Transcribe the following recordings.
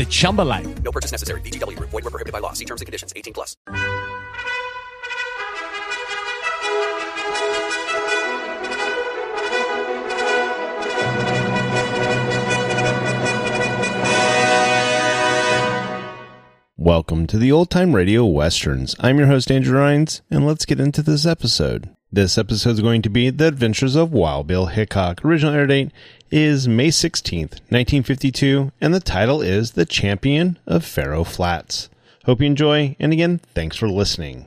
the Chumba life. No purchase necessary. VGW. Void were prohibited by law. See terms and conditions. 18 plus. Welcome to the Old Time Radio Westerns. I'm your host, Andrew Rhynes, and let's get into this episode. This episode is going to be The Adventures of Wild Bill Hickok. Original air date is May 16th, 1952, and the title is The Champion of Farro Flats. Hope you enjoy, and again, thanks for listening.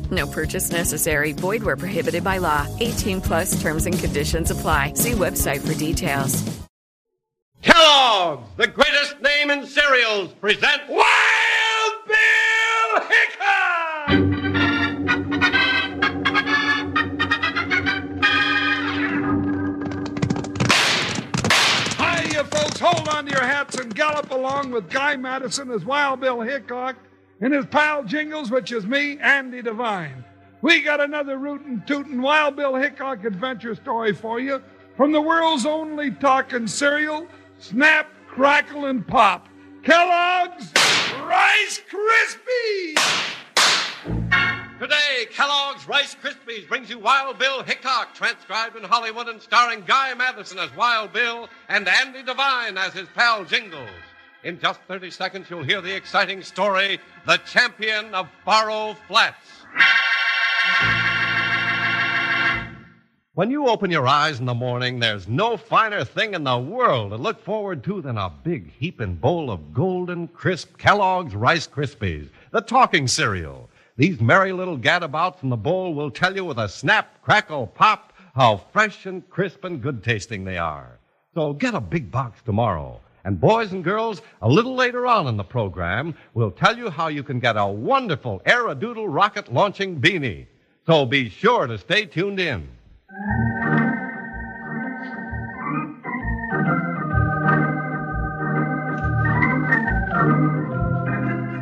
No purchase necessary. Void where prohibited by law. 18 plus terms and conditions apply. See website for details. Kellogg's, the greatest name in cereals, present Wild Bill Hickok! Hi, you folks. Hold on to your hats and gallop along with Guy Madison as Wild Bill Hickok and his pal Jingles, which is me, Andy Devine. We got another rootin' tootin' Wild Bill Hickok adventure story for you from the world's only talking cereal, Snap, Crackle, and Pop. Kellogg's Rice Krispies! Today, Kellogg's Rice Krispies brings you Wild Bill Hickok, transcribed in Hollywood and starring Guy Madison as Wild Bill and Andy Devine as his pal Jingles. In just 30 seconds, you'll hear the exciting story The Champion of Farro Flats. When you open your eyes in the morning, there's no finer thing in the world to look forward to than a big heaping bowl of golden, crisp Kellogg's Rice Krispies, the talking cereal. These merry little gadabouts in the bowl will tell you with a snap, crackle, pop how fresh and crisp and good tasting they are. So get a big box tomorrow. And boys and girls, a little later on in the program, we'll tell you how you can get a wonderful Aerodoodle rocket launching beanie. So be sure to stay tuned in.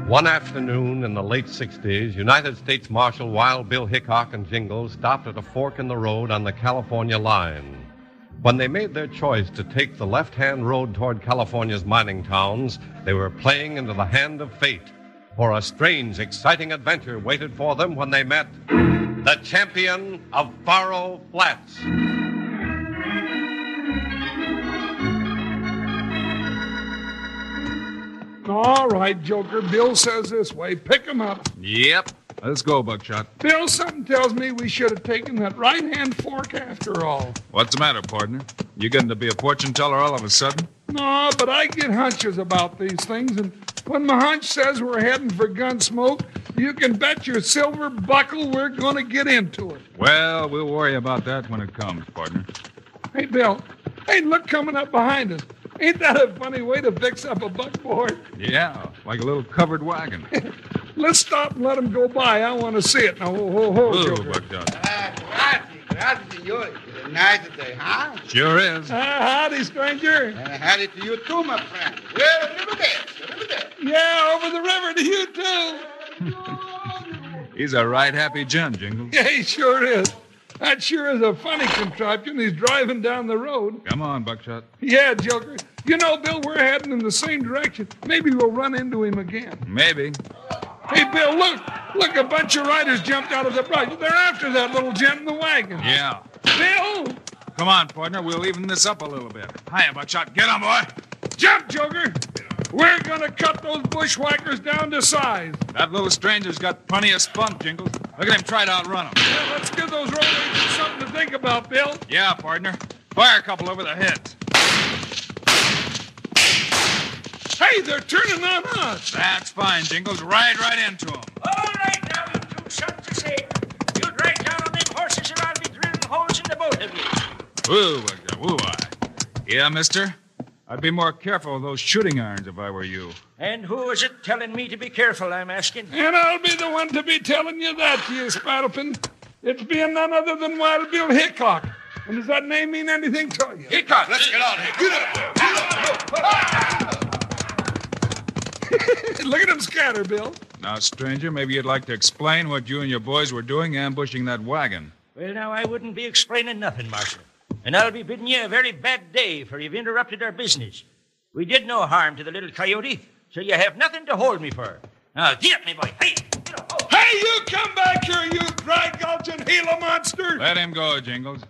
One afternoon in the late 60s, United States Marshal Wild Bill Hickok and Jingles stopped at a fork in the road on the California line. When they made their choice to take the left hand road toward California's mining towns, they were playing into the hand of fate. For a strange, exciting adventure waited for them when they met the champion of Faro Flats. All right, Joker. Bill says this way. Pick him up. Yep. Let's go, Buckshot. Bill, something tells me we should have taken that right hand fork after all. What's the matter, partner? You getting to be a fortune teller all of a sudden? No, but I get hunches about these things, and when my hunch says we're heading for Gunsmoke, you can bet your silver buckle we're going to get into it. Well, we'll worry about that when it comes, partner. Hey, Bill. Hey, look coming up behind us. Ain't that a funny way to fix up a buckboard? Yeah, like a little covered wagon. Let's stop and let him go by. I want to see it. Now, ho, ho, ho, Ooh, Joker. Buckshot. Ah, grazie, grazie, signore. It's a nice day, huh? Sure is. Ah, howdy, stranger. And howdy to you too, my friend. Well, a little bit, a little bit. Yeah, over the river to you, too. He's a right happy gent, Jingles. Yeah, he sure is. That sure is a funny contraption. He's driving down the road. Come on, Buckshot. Yeah, Joker. You know, Bill, we're heading in the same direction. Maybe we'll run into him again. Maybe. Hey, Bill, look. Look, a bunch of riders jumped out of the brush. They're after that little gent in the wagon. Yeah. Bill! Come on, partner. We'll even this up a little bit. Hiya, Buckshot. Get on, boy. Jump, Joker! We're gonna cut those bushwhackers down to size. That little stranger's got plenty of spunk, Jingles. Look at him try to outrun him. Yeah, let's give those road agents something to think about, Bill. Yeah, partner. Fire a couple over the heads. Hey, they're turning on us. That's fine, Jingles. Ride right into them. All right, now, you two sons of Satan. You drag down on them horses or I'll be drilling holes in the both of you. Woo, Buckshot. Woo, I. Yeah, mister? I'd be more careful of those shooting irons if I were you. And who is it telling me to be careful, I'm asking? And I'll be the one to be telling you that, you Spalpeen. It's being none other than Wild Bill Hickok. And does that name mean anything to you? Hickok, let's get out of here. Get up. Look at them scatter, Bill. Now, stranger, maybe you'd like to explain what you and your boys were doing ambushing that wagon. Well, now, I wouldn't be explaining nothing, Marshal. And I'll be bidding you a very bad day, for you've interrupted our business. We did no harm to the little coyote, so you have nothing to hold me for. Now, get up, me boy. Hey, get up. Oh. Hey, you come back here, you dry gulching Gila monster! Let him go, Jingles.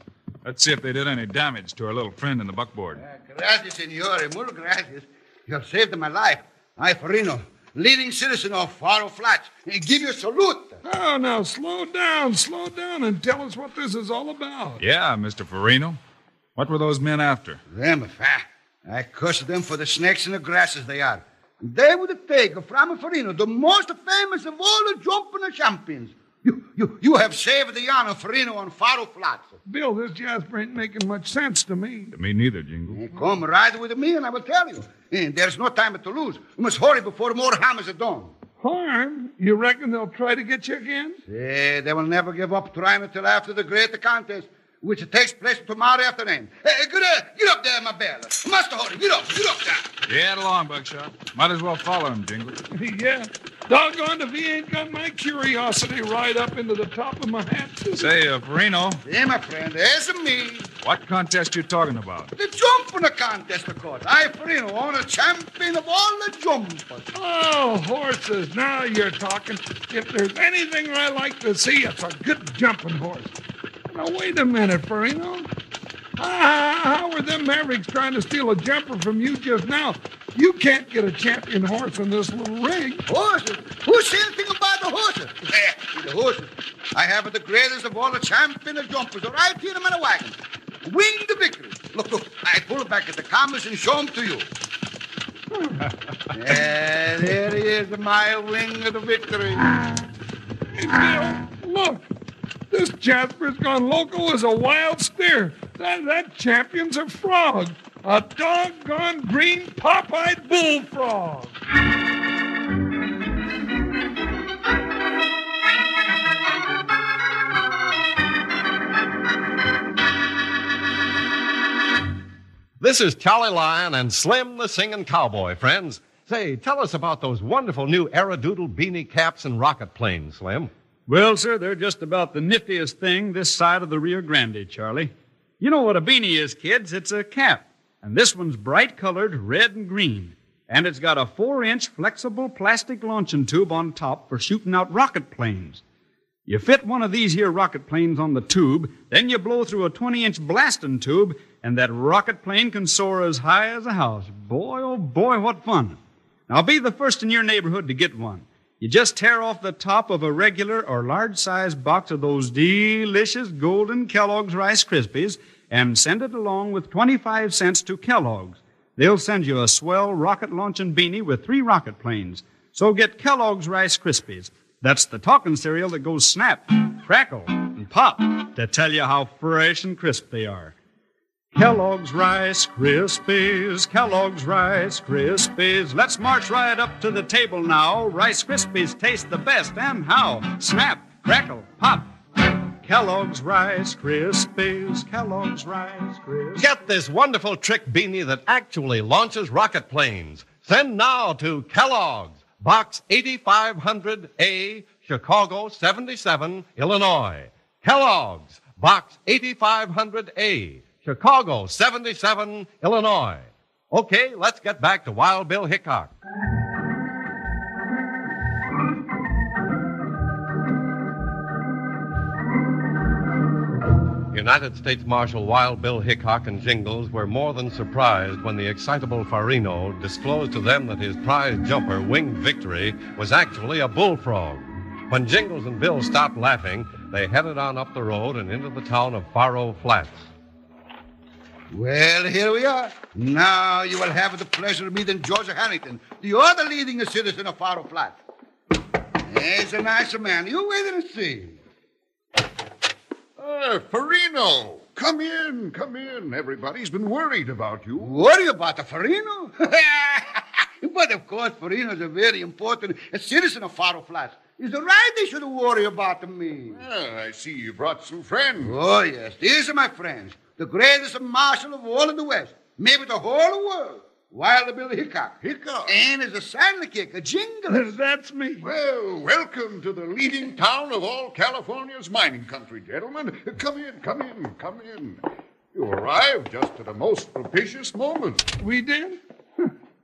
Let's see if they did any damage to our little friend in the buckboard. Uh, gracias, signore. Muchas gracias. You have saved my life. I, Farino, leading citizen of Faro Flats, give you a salute. Oh, now slow down, slow down, and tell us what this is all about. Yeah, Mr. Farino. What were those men after? Them, fa. I curse them for the snakes and the grasses they are. They would take from Farino the most famous of all the jumping champions. You, you, you have saved the honor, Farino, on Faro Flats. Bill, this Jasper ain't making much sense to me. To me neither, Jingles. Come ride with me, and I will tell you. And there's no time to lose. We must hurry before more harm is done. Harm? You reckon they'll try to get you again? Eh, they will never give up trying until after the great contest, which takes place tomorrow afternoon. Hey, get, uh, get up there, my bell. Master Hurry, get up, get up there. Get along, Buckshot. Might as well follow him, Jingle. yeah. Doggone if he ain't got my curiosity right up into the top of my hat. Say, uh, Farino, Hey, my friend, there's me. what contest you talking about? The jumping contest, of course. I, Farino, own a champion of all the jumpers. Oh, horses. Now you're talking. If there's anything I like to see, it's a good jumping horse. Now, wait a minute, Farino. How are them Mavericks trying to steal a jumper from you just now? You can't get a champion horse in this little rig. Horses? Who said anything about the horses? The horses. I have the greatest of all the champion of jumpers right here in my wagon. Win the victory. Look, look, I pull it back at the cameras and show them to you. yeah, there he is, my wing of the victory. Hey, Bill, look. This Jasper's gone local as a wild steer. That, that champion's a frog. A doggone green pop-eyed bullfrog. This is Charlie Lyon and Slim the Singing Cowboy, friends. Say, tell us about those wonderful new Aerodoodle beanie caps and rocket planes, Slim. Well, sir, they're just about the niftiest thing this side of the Rio Grande, Charlie. You know what a beanie is, kids? It's a cap. And this one's bright colored red and green. And it's got a four inch flexible plastic launching tube on top for shooting out rocket planes. You fit one of these here rocket planes on the tube, then you blow through a 20 inch blasting tube, and that rocket plane can soar as high as a house. Boy, oh boy, what fun. Now be the first in your neighborhood to get one. You just tear off the top of a regular or large size box of those delicious golden Kellogg's Rice Krispies and send it along with 25 cents to Kellogg's. They'll send you a swell rocket launching beanie with three rocket planes. So get Kellogg's Rice Krispies. That's the talking cereal that goes snap, crackle, and pop to tell you how fresh and crisp they are. Kellogg's Rice Krispies, Kellogg's Rice Krispies. Let's march right up to the table now. Rice Krispies taste the best, and how? Snap, crackle, pop. Kellogg's Rice Krispies, Kellogg's Rice Krispies. Get this wonderful trick beanie that actually launches rocket planes. Send now to Kellogg's, Box 8500A, Chicago 77, Illinois. Kellogg's, Box 8500A, Chicago 77, Illinois. Okay, let's get back to Wild Bill Hickok. United States Marshal Wild Bill Hickok and Jingles were more than surprised when the excitable Farino disclosed to them that his prize jumper, Winged Victory, was actually a bullfrog. When Jingles and Bill stopped laughing, they headed on up the road and into the town of Faro Flats. Well, here we are. Now you will have the pleasure of meeting George Harrington, the other leading citizen of Faro Flat. He's a nice man. You wait and see. Uh, Farino, come in, come in. Everybody's been worried about you. Worry about the Farino? but of course, Farino is a very important citizen of Faro Flats. It's right they should worry about me. Ah, I see you brought some friends. Oh, yes. These are my friends. The greatest marshal of all of the West. Maybe the whole world. Wild Bill Hickok. Hickok? And is a sidekick, a jingle. That's me. Well, welcome to the leading town of all California's mining country, gentlemen. Come in, come in, come in. You arrived just at a most propitious moment. We did?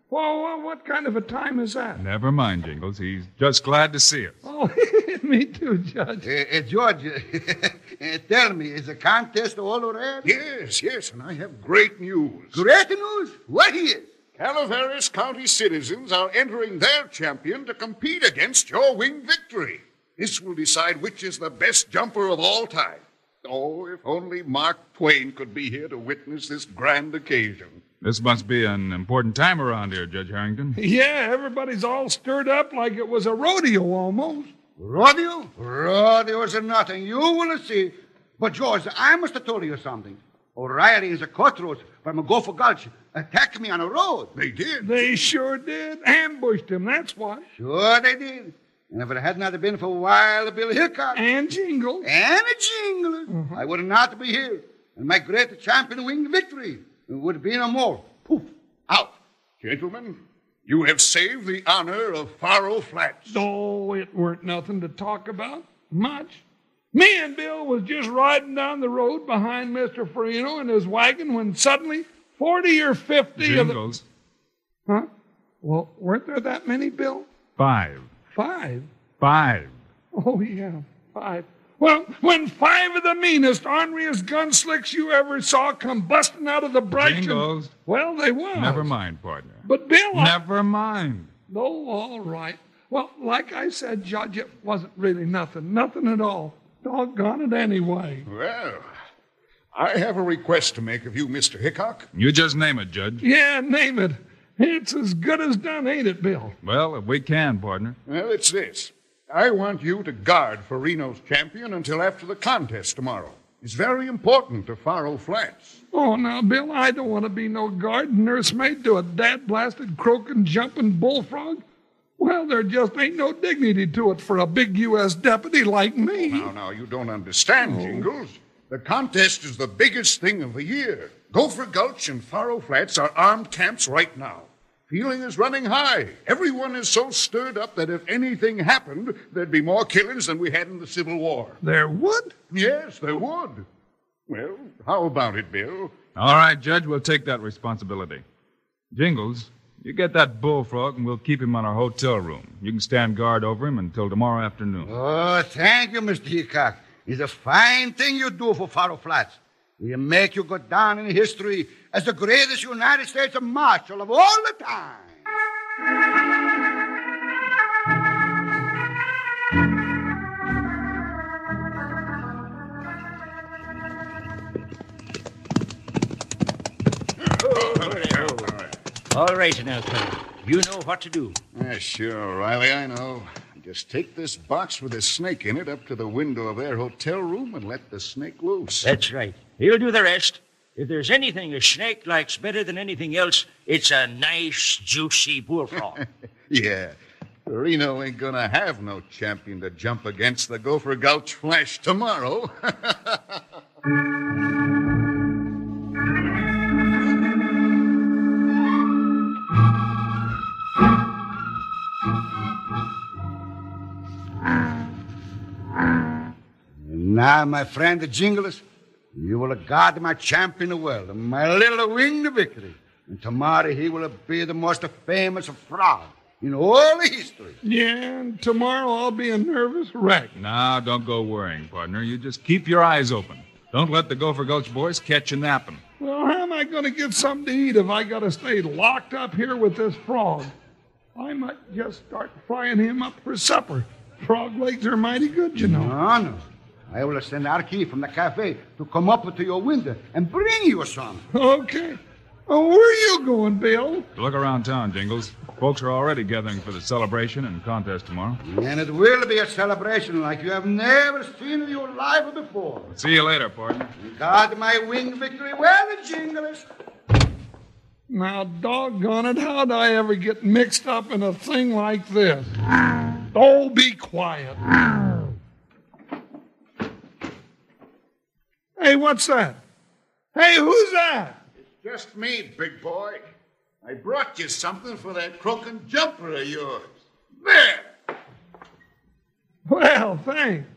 Well, well, what kind of a time is that? Never mind, Jingles. He's just glad to see us. Oh, me too, Judge. Uh, uh, George, uh, tell me, is the contest all already? Yes, yes, and I have great news. Great news? What is? Calaveras County citizens are entering their champion to compete against your winged victory. This will decide which is the best jumper of all time. Oh, if only Mark Twain could be here to witness this grand occasion. This must be an important time around here, Judge Harrington. Yeah, everybody's all stirred up like it was a rodeo almost. Rodeo? Rodeos are nothing. You will see. But, George, I must have told you something. O'Reilly and the cutthroats from a Gopher Gulch attacked me on the road. They did. They sure did. Ambushed him, that's why. Sure they did. And if it had not been for Wild Bill Hickok And Jingle. and a jingle, uh-huh. I would not be here. And my great champion winged victory would be no more. Poof, out. Gentlemen, you have saved the honor of Faro Flats. Oh, it weren't nothing to talk about. Much. Me and Bill was just riding down the road behind Mr. Farino in his wagon when suddenly 40 or 50 of the... Jingles. Huh? Well, weren't there that many, Bill? Five. Five. Five. Oh, yeah, five. Well, when five of the meanest, orneriest gunslicks you ever saw come busting out of the brush. and- Jingles. Well, they was. Never mind, partner. But Bill, I- Never mind. Oh, all right. Well, like I said, Judge, it wasn't really nothing. Nothing at all. Doggone it anyway. Well, I have a request to make of you, Mr. Hickok. You just name it, Judge. Yeah, name it. It's as good as done, ain't it, Bill? Well, if we can, partner. Well, it's this. I want you to guard Farino's champion until after the contest tomorrow. It's very important to Faro Flats. Oh, now, Bill, I don't want to be no guard nursemaid to a dad blasted, croaking, jumping bullfrog. Well, there just ain't no dignity to it for a big U.S. deputy like me. Now, now, you don't understand, oh. Jingles. The contest is the biggest thing of the year. Gopher Gulch and Faro Flats are armed camps right now. Feeling is running high. Everyone is so stirred up that if anything happened, there'd be more killings than we had in the Civil War. There would? Yes, there would. Well, how about it, Bill? All right, Judge, we'll take that responsibility. Jingles, you get that bullfrog and we'll keep him on our hotel room. You can stand guard over him until tomorrow afternoon. Oh, thank you, Mr. Hickok. It's a fine thing you do for Faro Flats. You make you go down in history as the greatest United States Marshal of all the time. All right now, Colonel. You know what to do. Yeah, sure, Riley, I know. Just take this box with a snake in it up to the window of their hotel room and let the snake loose. That's right. He'll do the rest. If there's anything a snake likes better than anything else, it's a nice, juicy bullfrog. Yeah. Reno ain't gonna have no champion to jump against the Gopher Gulch Flash tomorrow. Now, my friend, the Jingles, you will have guard my champion well, my little wing winged victory. And tomorrow he will be the most famous frog in all history. Yeah, and tomorrow I'll be a nervous wreck. Now, don't go worrying, partner. You just keep your eyes open. Don't let the Gopher Gulch boys catch you napping. Well, how am I going to get something to eat if I got to stay locked up here with this frog? I might just start frying him up for supper. Frog legs are mighty good, you know. No, no. I will send Archie from the cafe to come up to your window and bring you some. Okay. Oh, where are you going, Bill? Look around town, Jingles. Folks are already gathering for the celebration and contest tomorrow. And it will be a celebration like you have never seen in your life before. See you later, partner. Guard my winged victory well, Jingles. Now, doggone it, how'd I ever get mixed up in a thing like this? Oh, be quiet. Hey, what's that? Hey, who's that? It's just me, big boy. I brought you something for that croaking jumper of yours. There! Well, thanks.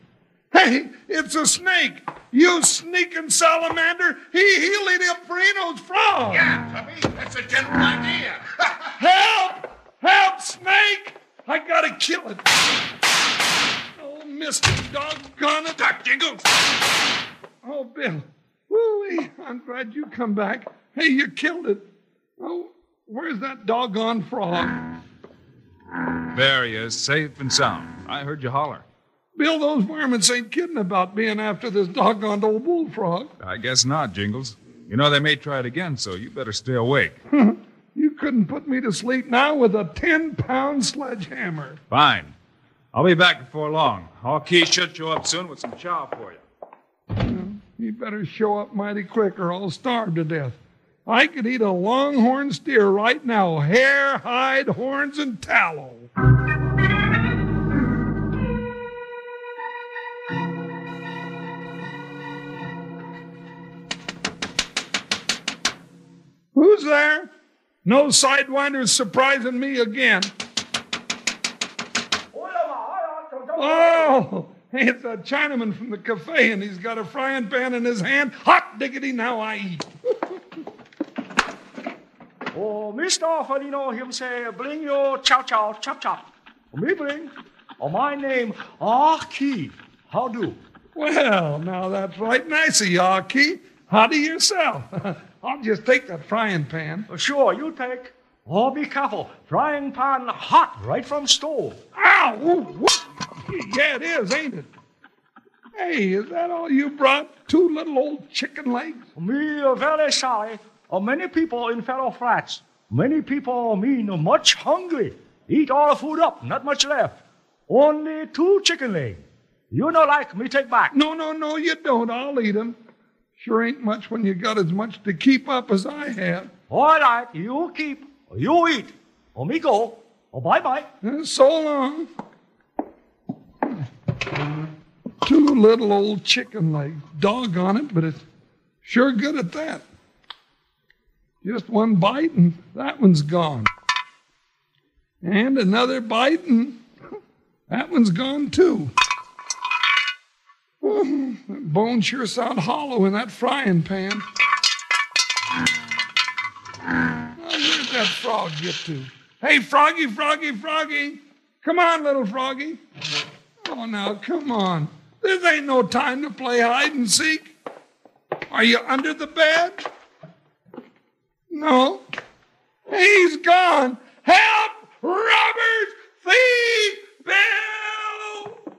Hey, it's a snake. You sneaking salamander. He, he'll eat up Reno's frog. Yeah, Tubby, that's a general idea. Help! Help, snake! I gotta kill it. Oh, Mr. Doggone it. Doc Jingles! Oh, Bill. Woo-wee. I'm glad you come back. Hey, you killed it. Oh, where's that doggone frog? There he is, safe and sound. I heard you holler. Bill, those varmints ain't kidding about being after this doggone old bullfrog. I guess not, Jingles. You know they may try it again, so you better stay awake. You couldn't put me to sleep now with a 10 pound sledgehammer. Fine. I'll be back before long. Hawkeye should show up soon with some chow for you. Hmm. You better show up mighty quick or I'll starve to death. I could eat a longhorn steer right now hair, hide, horns, and tallow. Who's there? No sidewinders surprising me again. Oh, it's a Chinaman from the cafe, and he's got a frying pan in his hand. Hot diggity, now I eat. Oh, Mr. Farino, him say, bring your chow chow chop chop. Me bring. Oh, my name, Aki. How do? Well, now that's right nice of you, Aki. How do yourself? I'll just take that frying pan. Oh, sure, you take. Oh, be careful. Frying pan hot right from stove. Ow! Ooh. Yeah, it is, ain't it? Hey, is that all you brought? Two little old chicken legs? Me uh, very sorry. Uh, many people in fellow flats. Many people mean much hungry. Eat all the food up, not much left. Only two chicken legs. You know like me take back. No, no, no, you don't. I'll eat 'em. Sure ain't much when you got as much to keep up as I have. All right, you keep. You eat. Oh, me go. Oh, bye-bye. Uh, So long. Two little old chicken legs. Doggone it, but it's sure good at that. Just one bite and that one's gone. And another bite and that one's gone too. Oh, that bone sure sound hollow in that frying pan. Where'd that frog get to? Hey, Froggy, Froggy, Froggy. Come on, little Froggy. Oh, now, come on. This ain't no time to play hide and seek. Are you under the bed? No. He's gone. Help! Robbers! Thief! Bill!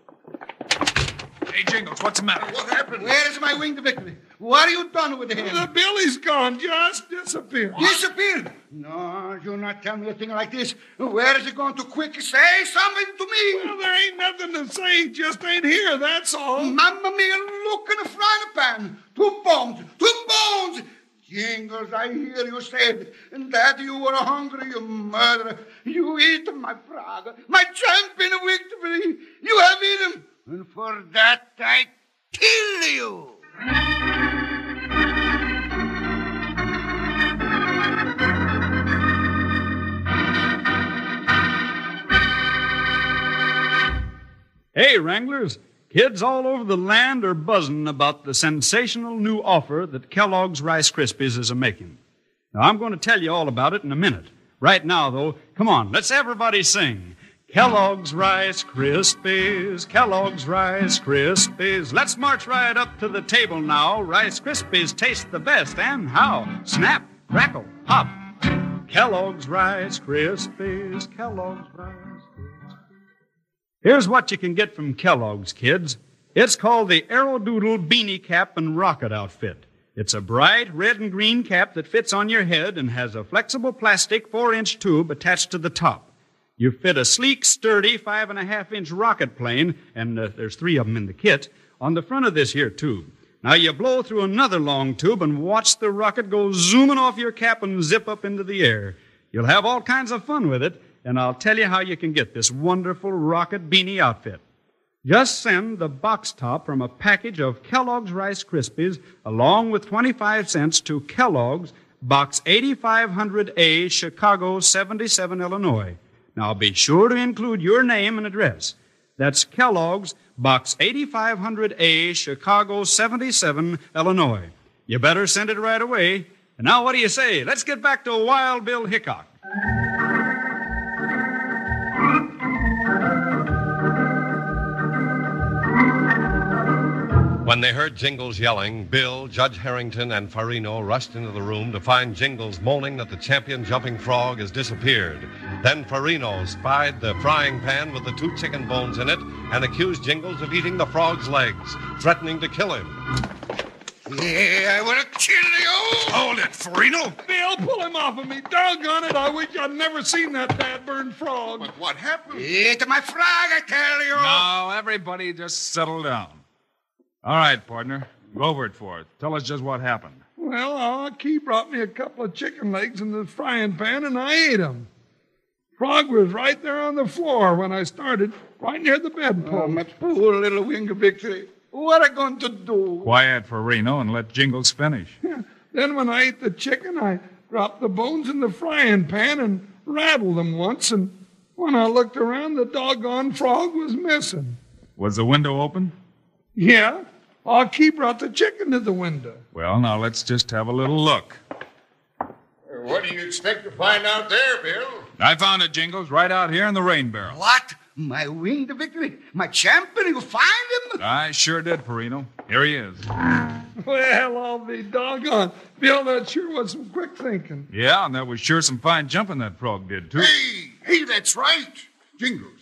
Hey, Jingles, what's the matter? What happened? Where is my winged victory? What are you done with him? The Billy's gone, just disappeared. Disappeared? No, you not tell me a thing like this. Where is he going to quick? Say something to me. Well, there ain't nothing to say. He just ain't here, that's all. Mamma mia, look in the frying pan. Two bones, two bones. Jingles, I hear you say that you were hungry, you murderer. You eat my frog, my champion victory. You have eaten. And for that I kill you. Hey, Wranglers. Kids all over the land are buzzing about the sensational new offer that Kellogg's Rice Krispies is a making. Now, I'm going to tell you all about it in a minute. Right now, though, come on, let's everybody sing. Kellogg's Rice Krispies, Kellogg's Rice Krispies. Let's march right up to the table now. Rice Krispies taste the best, and how? Snap, crackle, pop. Kellogg's Rice Krispies, Kellogg's Rice Here's what you can get from Kellogg's, kids. It's called the Aerodoodle Beanie Cap and Rocket Outfit. It's a bright red and green cap that fits on your head and has a flexible plastic four inch tube attached to the top. You fit a sleek, sturdy five and a half inch rocket plane, and uh, there's three of them in the kit, on the front of this here tube. Now you blow through another long tube and watch the rocket go zooming off your cap and zip up into the air. You'll have all kinds of fun with it, and I'll tell you how you can get this wonderful rocket beanie outfit. Just send the box top from a package of Kellogg's Rice Krispies along with 25 cents to Kellogg's, Box 8500A, Chicago 77, Illinois. Now be sure to include your name and address. That's Kellogg's, Box 8500A, Chicago 77, Illinois. You better send it right away. And now what do you say? Let's get back to Wild Bill Hickok. When they heard Jingles yelling, Bill, Judge Harrington, and Farino rushed into the room to find Jingles moaning that the champion jumping frog has disappeared. Then Farino spied the frying pan with the two chicken bones in it and accused Jingles of eating the frog's legs, threatening to kill him. Yeah, I want to kill you. Hold it, Farino. Bill, pull him off of me. Doggone it. I wish I'd never seen that bad burned frog. But what happened? Eat my frog, I tell you. Now, everybody just settle down. All right, partner. Go over it for us. Tell us just what happened. Well, uh, Aki brought me a couple of chicken legs in the frying pan, and I ate 'em. Frog was right there on the floor when I started, right near the bedpost. Oh, my poor little wing of victory. What am I going to do? Quiet, Farino and let Jingles finish. Then when I ate the chicken, I dropped the bones in the frying pan and rattled them once, and when I looked around, the doggone frog was missing. Was the window open? Yeah, Aki brought the chicken to the window. Well, now let's just have a little look. What do you expect to find out there, Bill? I found it, Jingles, right out here in the rain barrel. What? My winged victory? My champion? You find him? I sure did, Farino. Here he is. Well, I'll be doggone. Bill, that sure was some quick thinking. Yeah, and that was sure some fine jumping that frog did, too. Hey, hey, that's right. Jingles,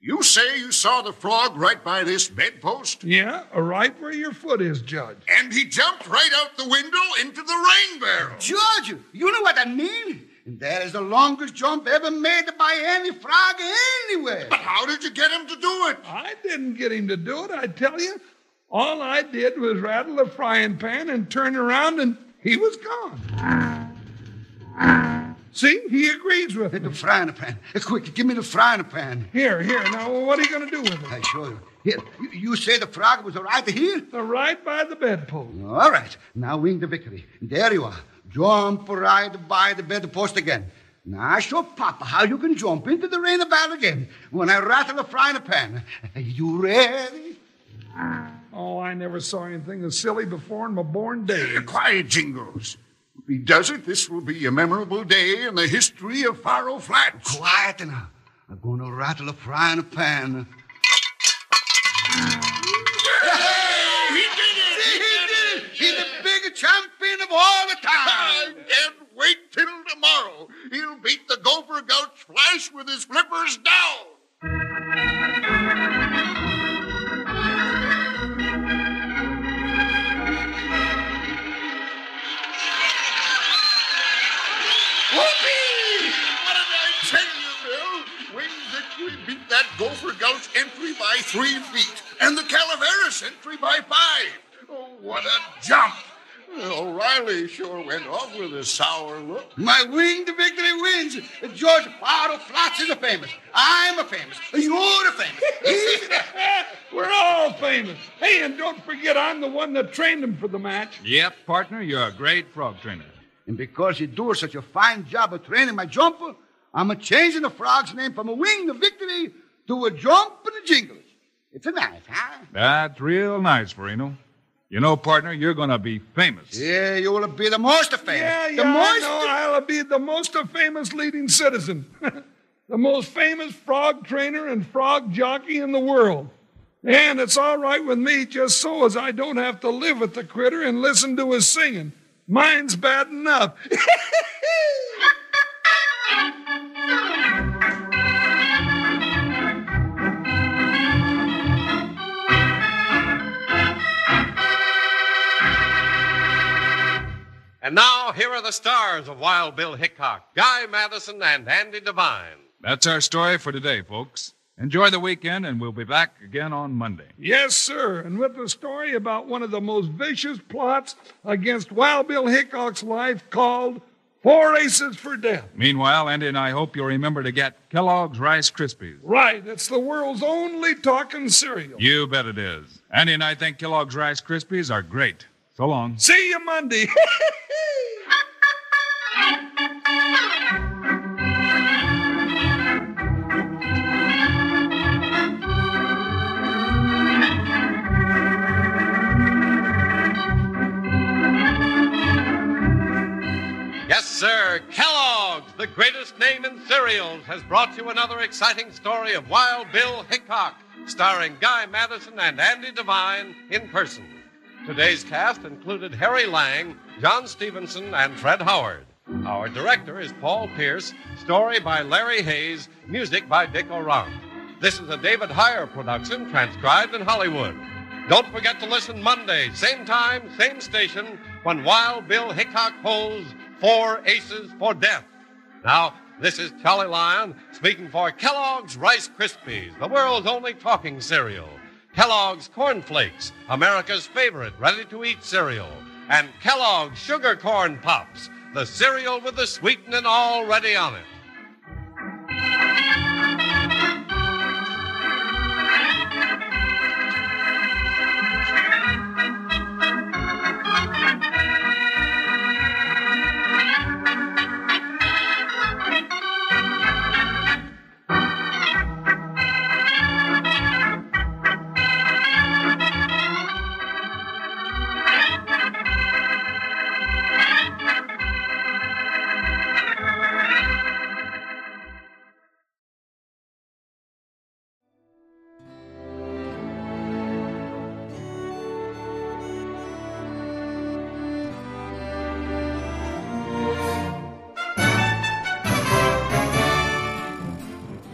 you say you saw the frog right by this bedpost? Yeah, uh, right where your foot is, Judge. And he jumped right out the window into the rain barrel. Judge, you know what I mean? That is the longest jump ever made by any frog anywhere. But how did you get him to do it? I didn't get him to do it, I tell you. All I did was rattle the frying pan and turn around, and he was gone. See, he agrees with me. The frying pan. Quick, give me the frying pan. Here, here. Now, what are you going to do with it? I show you. Here, you, you say the frog was right here? Right by the bedpost. All right. Now wing the victory. There you are. Jump right by the bedpost again. Now show Papa how you can jump into the rain barrel again when I rattle the frying pan. Are You ready? Oh, I never saw anything as silly before in my born days. Quiet, Jingles. If he does it, this will be a memorable day in the history of Faro Flats. Quiet now. I'm going to rattle the frying pan. He did it! See, he did it! He's the big champion of all the I time. can't wait till tomorrow. He'll beat the Gopher Gulch Flash with his flippers down. We beat that Gopher Gulch entry by three feet and the Calaveras entry by five. Oh, what a jump! O'Reilly sure went off with a sour look. My winged victory wins. George Faro Flats is a famous. I'm a famous. You're a famous. We're all famous. Hey, and don't forget, I'm the one that trained him for the match. Yep, partner, you're a great frog trainer. and because you do such a fine job of training my jumper, I'm a changing the frog's name from a wing to victory to a jump and a jingle. It's a nice, huh? That's real nice, Farino. You know, partner, you're going to be famous. Yeah, you will be the most famous. Yeah, the yeah, I know. I'll be the most famous leading citizen. the most famous frog trainer and frog jockey in the world. And it's all right with me just so as I don't have to live with the critter and listen to his singing. Mine's bad enough. And now, here are the stars of Wild Bill Hickok Guy Madison and Andy Devine. That's our story for today, folks. Enjoy the weekend, and we'll be back again on Monday. Yes, sir. And with a story about one of the most vicious plots against Wild Bill Hickok's life called Four Aces for Death. Meanwhile, Andy and I hope you'll remember to get Kellogg's Rice Krispies. Right, it's the world's only talking cereal. You bet it is. Andy and I think Kellogg's Rice Krispies are great. So long. See you Monday. Yes, sir. Kellogg's, the greatest name in cereals, has brought you another exciting story of Wild Bill Hickok, starring Guy Madison and Andy Devine in person. Today's cast included Harry Lang, John Stephenson, and Fred Howard. Our director is Paul Pierce, story by Larry Hayes, music by Dick Aurandt. This is a David Heyer production, transcribed in Hollywood. Don't forget to listen Monday, same time, same station, when Wild Bill Hickok holds Four Aces for Death. Now, this is Charlie Lyon speaking for Kellogg's Rice Krispies, the world's only talking cereal. Kellogg's Corn Flakes, America's favorite ready to eat cereal. And Kellogg's Sugar Corn Pops, the cereal with the sweetening already on it.